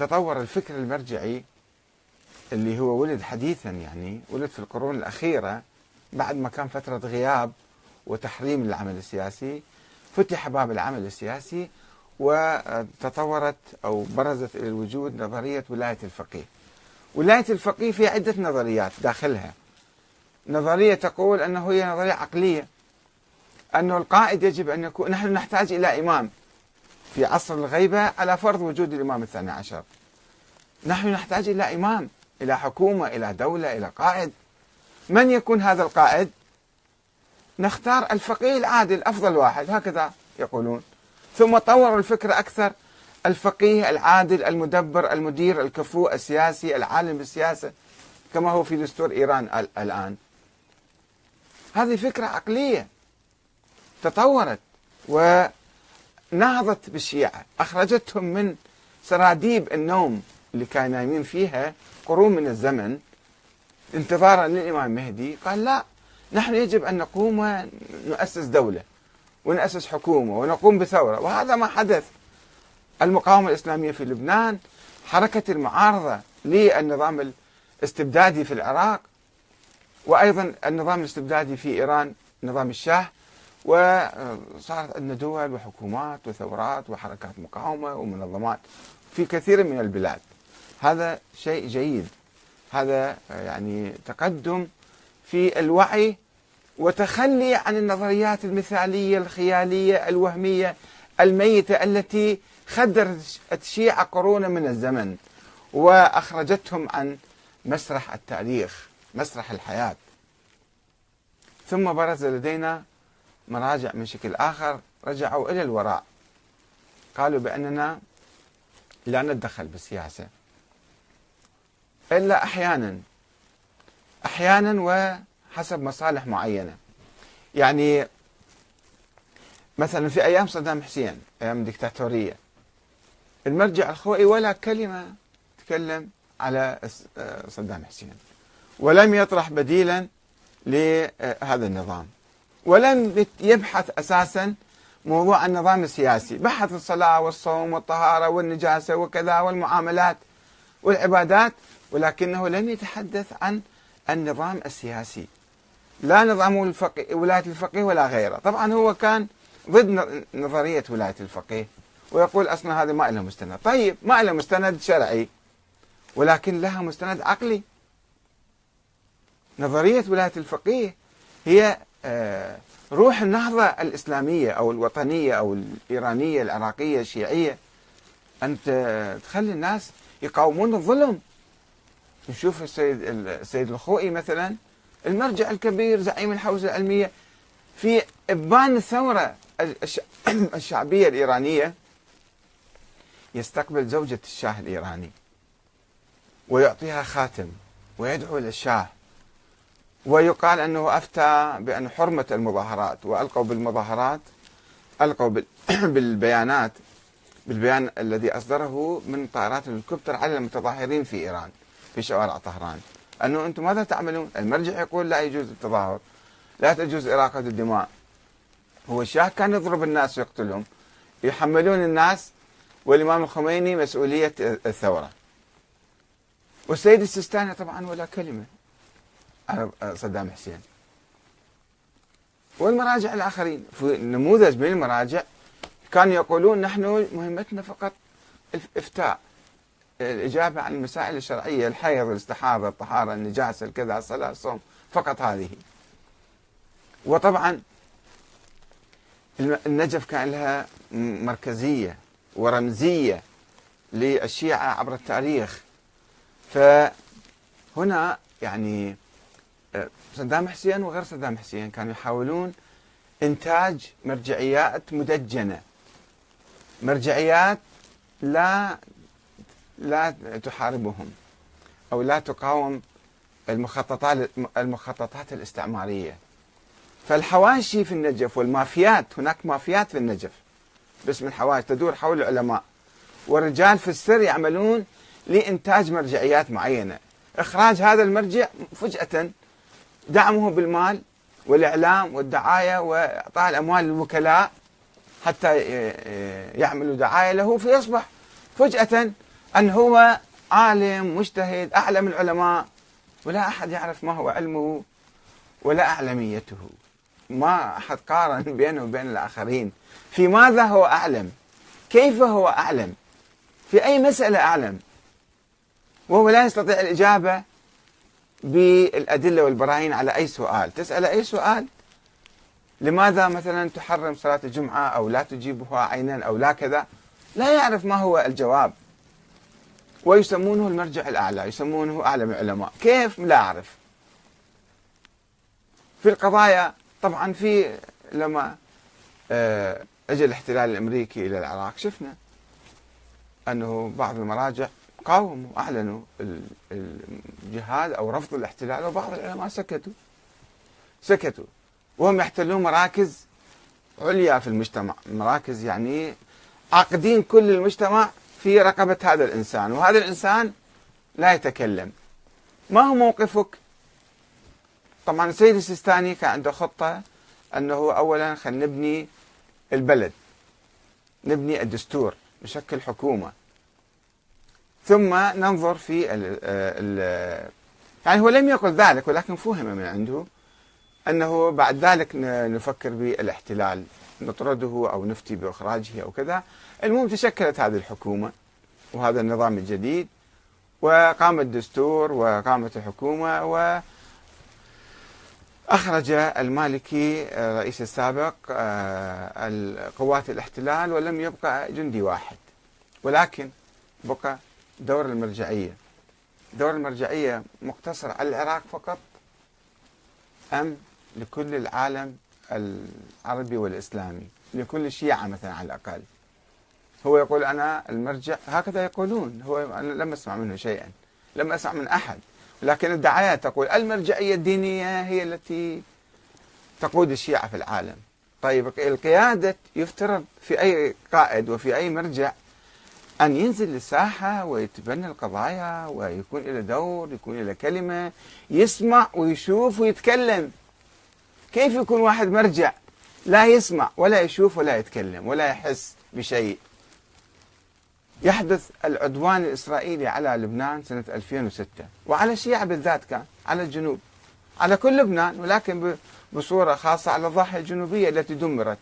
تطور الفكر المرجعي اللي هو ولد حديثا يعني ولد في القرون الأخيرة بعد ما كان فترة غياب وتحريم للعمل السياسي فتح باب العمل السياسي وتطورت أو برزت إلى الوجود نظرية ولاية الفقيه. ولاية الفقيه في عدة نظريات داخلها. نظرية تقول أنه هي نظرية عقلية أنه القائد يجب أن يكون نحن نحتاج إلى إمام. في عصر الغيبة على فرض وجود الإمام الثاني عشر. نحن نحتاج إلى إمام إلى حكومة إلى دولة إلى قائد. من يكون هذا القائد؟ نختار الفقيه العادل أفضل واحد هكذا يقولون. ثم طوروا الفكرة أكثر. الفقيه العادل المدبر المدير الكفو السياسي العالم بالسياسة كما هو في دستور إيران الآن. هذه فكرة عقلية تطورت ونهضت بالشيعة أخرجتهم من سراديب النوم اللي كانوا نايمين فيها قرون من الزمن. انتظارا للإمام المهدي قال لا نحن يجب أن نقوم ونؤسس دولة ونأسس حكومة ونقوم بثورة. وهذا ما حدث. المقاومة الإسلامية في لبنان حركة المعارضة للنظام الاستبدادي في العراق وأيضا النظام الاستبدادي في إيران نظام الشاه. وصارت عندنا دول وحكومات وثورات وحركات مقاومة ومنظمات في كثير من البلاد. هذا شيء جيد. هذا يعني تقدم في الوعي وتخلي عن النظريات المثالية الخيالية الوهمية الميتة التي خدرت الشيعة قرونا من الزمن وأخرجتهم عن مسرح التاريخ مسرح الحياة. ثم برز لدينا مراجع من شكل آخر رجعوا إلى الوراء. قالوا بأننا لا نتدخل بالسياسة. إلا أحيانا. أحيانا وحسب مصالح معينة. يعني مثلا في أيام صدام حسين أيام الدكتاتورية. المرجع الخوئي ولا كلمة تكلم على صدام حسين. ولم يطرح بديلا لهذا النظام. ولم يبحث أساسا موضوع النظام السياسي. بحث الصلاة والصوم والطهارة والنجاسة وكذا والمعاملات والعبادات ولكنه لم يتحدث عن النظام السياسي. لا نظام الفقه ولاية الفقيه ولا غيره. طبعا هو كان ضد نظرية ولاية الفقيه ويقول أصلا هذا ما له مستند. طيب ما له مستند شرعي ولكن لها مستند عقلي. نظرية ولاية الفقيه هي روح النهضة الإسلامية أو الوطنية أو الإيرانية العراقية الشيعية أن تخلي الناس يقاومون الظلم. نشوف السيد السيد الخوئي مثلا المرجع الكبير زعيم الحوزة العلمية في إبان الثورة الشعبية الإيرانية يستقبل زوجة الشاه الإيراني ويعطيها خاتم ويدعو للشاه. ويقال أنه أفتى بأن حرمة المظاهرات وألقوا بالمظاهرات ألقوا بالبيانات بالبيان الذي أصدره من طائرات الهليكوبتر على المتظاهرين في إيران في شوارع طهران. أنه أنتم ماذا تعملون؟ المرجع يقول لا يجوز التظاهر لا تجوز إراقة الدماء. هو الشاه كان يضرب الناس ويقتلهم يحملون الناس والإمام الخميني مسؤولية الثورة. والسيد السيستاني طبعا ولا كلمة. على صدام حسين. والمراجع الآخرين نموذج من المراجع كانوا يقولون نحن مهمتنا فقط الإفتاء الإجابة عن المسائل الشرعية الحيض الاستحاضة الطهارة النجاسة الكذا الصلاة الصوم فقط هذه. وطبعا النجف كان لها مركزية ورمزية للشيعة عبر التاريخ. فهنا يعني صدام حسين وغير صدام حسين كانوا يحاولون إنتاج مرجعيات مدجنة. مرجعيات لا لا تحاربهم أو لا تقاوم المخططات المخططات الاستعمارية. فالحواشي في النجف والمافيات هناك مافيات في النجف. باسم الحواشي تدور حول العلماء. والرجال في السر يعملون لإنتاج مرجعيات معينة. إخراج هذا المرجع فجأة دعمه بالمال والإعلام والدعاية وإعطاء الأموال للوكلاء حتى يعملوا دعاية له فيصبح فجأة أن هو عالم مجتهد أعلم العلماء ولا أحد يعرف ما هو علمه ولا أعلميته. ما أحد قارن بينه وبين الآخرين. في ماذا هو أعلم؟ كيف هو أعلم؟ في أي مسألة أعلم؟ وهو لا يستطيع الإجابة بالأدلة والبراهين على أي سؤال. تسأل أي سؤال. لماذا مثلا تحرم صلاة الجمعة أو لا تجيبها عينا أو لا كذا؟ لا يعرف ما هو الجواب. ويسمونه المرجع الأعلى يسمونه أعلم العلماء. كيف؟ لا أعرف. في القضايا طبعا في لما آه، اجى الاحتلال الأمريكي إلى العراق شفنا أنه بعض المراجع قاوموا أعلنوا الجهاد أو رفض الاحتلال وبعض العلماء سكتوا. سكتوا. وهم يحتلون مراكز عليا في المجتمع. مراكز يعني عاقدين كل المجتمع في رقبة هذا الإنسان وهذا الإنسان لا يتكلم. ما هو موقفك؟ طبعا السيد السيستاني كان عنده خطة أنه أولا خلينا نبني البلد نبني الدستور نشكل حكومة. ثم ننظر في ال ال يعني هو لم يقل ذلك ولكن فهم من عنده أنه بعد ذلك نفكر بالاحتلال نطرده أو نفتي بإخراجه أو كذا. المهم تشكلت هذه الحكومة وهذا النظام الجديد وقام الدستور وقامت الحكومة و أخرج المالكي الرئيس السابق آه، القوات الاحتلال ولم يبقى جندي واحد. ولكن بقى دور المرجعية. دور المرجعية مقتصر على العراق فقط أم لكل العالم العربي والإسلامي؟ لكل الشيعة مثلا على الأقل. هو يقول أنا المرجع هكذا يقولون. هو أنا لم أسمع منه شيئا لم أسمع من أحد. لكن الدعايات تقول المرجعية الدينية هي التي تقود الشيعة في العالم. طيب القيادة يفترض في أي قائد وفي أي مرجع أن ينزل للساحة ويتبنى القضايا ويكون له دور يكون له كلمة يسمع ويشوف ويتكلم. كيف يكون واحد مرجع لا يسمع ولا يشوف ولا يتكلم ولا يحس بشيء؟ يحدث العدوان الإسرائيلي على لبنان سنة 2006 وعلى الشيعة بالذات كان على الجنوب. على كل لبنان ولكن بصورة خاصة على الضاحية الجنوبية التي دمرت.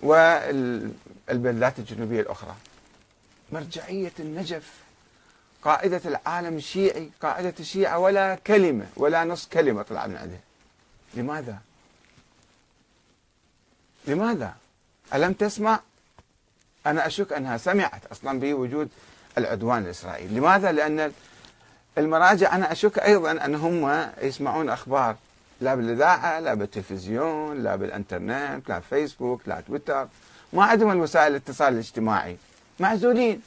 والبلدات الجنوبية الأخرى مرجعية النجف قائدة العالم الشيعي قائدة الشيعة ولا كلمة ولا نص كلمة طلع من عنده لماذا؟ لماذا؟ ألم تسمع أنا أشك أنها سمعت أصلا بوجود العدوان الإسرائيلي لماذا؟ لأن المراجع أنا أشك أيضا أن هم يسمعون أخبار لا بالإذاعة لا بالتلفزيون لا بالإنترنت لا فيسبوك لا تويتر. ما عندهم الوسائل الاتصال الاجتماعي. معزولين.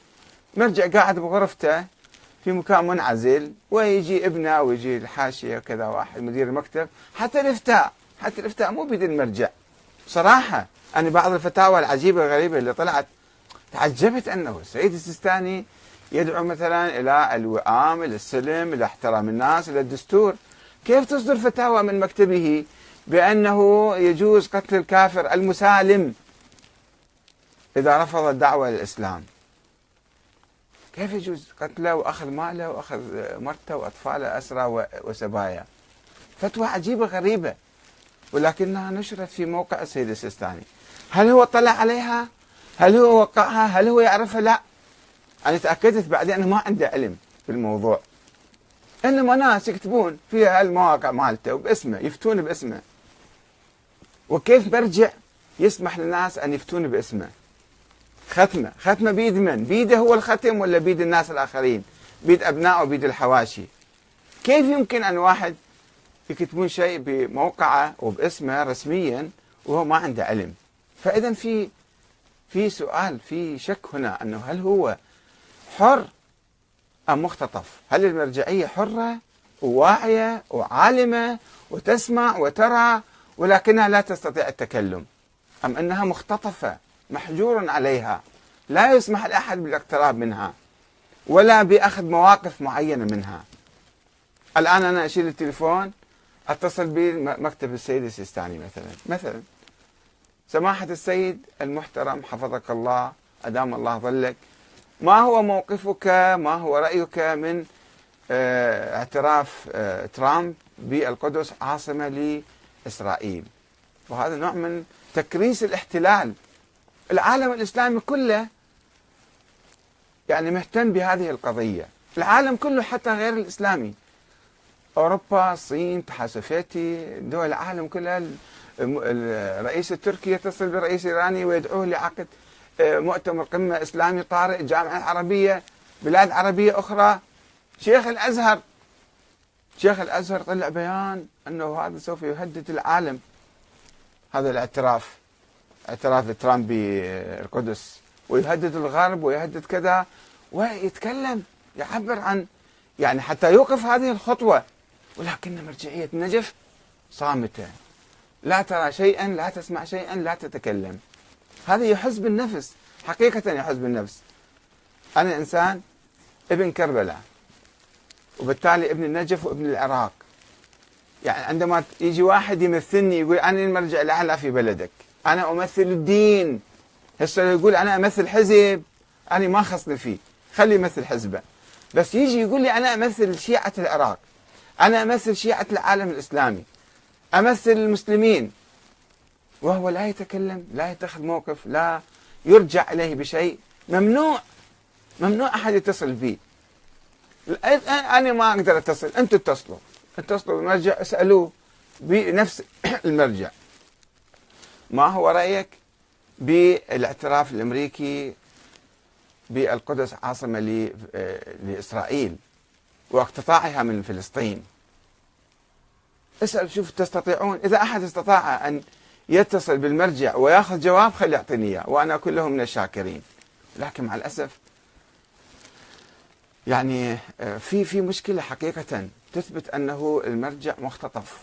مرجع قاعد بغرفته في مكان منعزل ويجي ابنه أو يجي الحاشية كذا واحد مدير المكتب. حتى الإفتاء حتى الإفتاء مو بيد المرجع صراحة أنا بعض الفتاوى العجيبة الغريبة اللي طلعت تعجبت أنه السيد السيستاني يدعو مثلا إلى الوئام إلى السلم إلى احترام الناس إلى الدستور. كيف تصدر فتاوى من مكتبه بأنه يجوز قتل الكافر المسالم إذا رفض الدعوة للاسلام كيف يجوز قتله وأخذ ماله وأخذ مرته وأطفاله أسرى وسبايا؟ فتوى عجيبة غريبة ولكنها نشرت في موقع السيد السيستاني. هل هو اطلع عليها؟ هل هو وقعها؟ هل هو يعرفها؟ لا. أنا تأكدت بعدين أنه ما عنده علم في إنما ناس يكتبون في هالمواقع مالته وباسمه يفتون باسمه. وكيف برجع يسمح للناس أن يفتون باسمه؟ ختمة. ختمة بيد من؟ بيده هو الختم ولا بيد الناس الآخرين؟ بيد أبنائه بيد الحواشي. كيف يمكن أن واحد يكتبون شيء بموقعه وباسمه رسميا وهو ما عنده علم؟ فإذا في في سؤال في شك هنا أنه هل هو حر أم مختطف؟ هل المرجعية حرة وواعية وعالمة وتسمع وترى ولكنها لا تستطيع التكلم؟ أم أنها مختطفة محجور عليها لا يسمح لأحد بالاقتراب منها ولا بأخذ مواقف معينة منها؟ الآن أنا أشيل التليفون أتصل بمكتب السيد السيستاني مثلا. مثلا. سماحة السيد المحترم حفظك الله أدام الله ظلك ما هو موقفك؟ ما هو رأيك من آه، اعتراف آه، ترامب بالقدس عاصمة لإسرائيل؟ وهذا نوع من تكريس الاحتلال. العالم الإسلامي كله يعني مهتم بهذه القضية. العالم كله حتى غير الإسلامي. أوروبا الصين الاتحاد السوفيتي دول العالم كلها الرئيس التركي يتصل بالرئيس الإيراني ويدعوه لعقد. مؤتمر قمة إسلامي طارئ جامعة عربية بلاد عربية أخرى. شيخ الأزهر شيخ الأزهر طلع بيان أنه هذا سوف يهدد العالم. هذا الاعتراف اعتراف ترامب بالقدس. ويهدد الغرب ويهدد كذا. ويتكلم يعبر عن يعني حتى يوقف هذه الخطوة. ولكن مرجعية النجف صامتة. لا ترى شيئا لا تسمع شيئا لا تتكلم. هذا يحز بالنفس حقيقة يحز بالنفس أنا إنسان ابن كربلاء وبالتالي ابن النجف وابن العراق. يعني عندما يجي واحد يمثلني يقول أنا المرجع الأعلى في بلدك أنا أمثل الدين. هسه يقول أنا أمثل حزب أنا ما خصني فيه. خلي يمثل حزبه. بس يجي يقول لي أنا أمثل شيعة العراق أنا أمثل شيعة العالم الإسلامي أمثل المسلمين. وهو لا يتكلم لا يتخذ موقف لا يرجع إليه بشيء. ممنوع ممنوع أحد يتصل بي. أنا ما أقدر أتصل أنتم اتصلوا. اتصلوا بالمرجع اسألوه بنفس المرجع. ما هو رأيك بالاعتراف الأمريكي بالقدس عاصمة لإسرائيل واقتطاعها من فلسطين؟ اسأل شوف تستطيعون. إذا أحد استطاع أن يتصل بالمرجع وياخذ جواب خلي يعطيني إياه وأنا كلهم من الشاكرين. لكن مع الأسف يعني آه، في في مشكلة حقيقه تثبت أنه المرجع مختطف.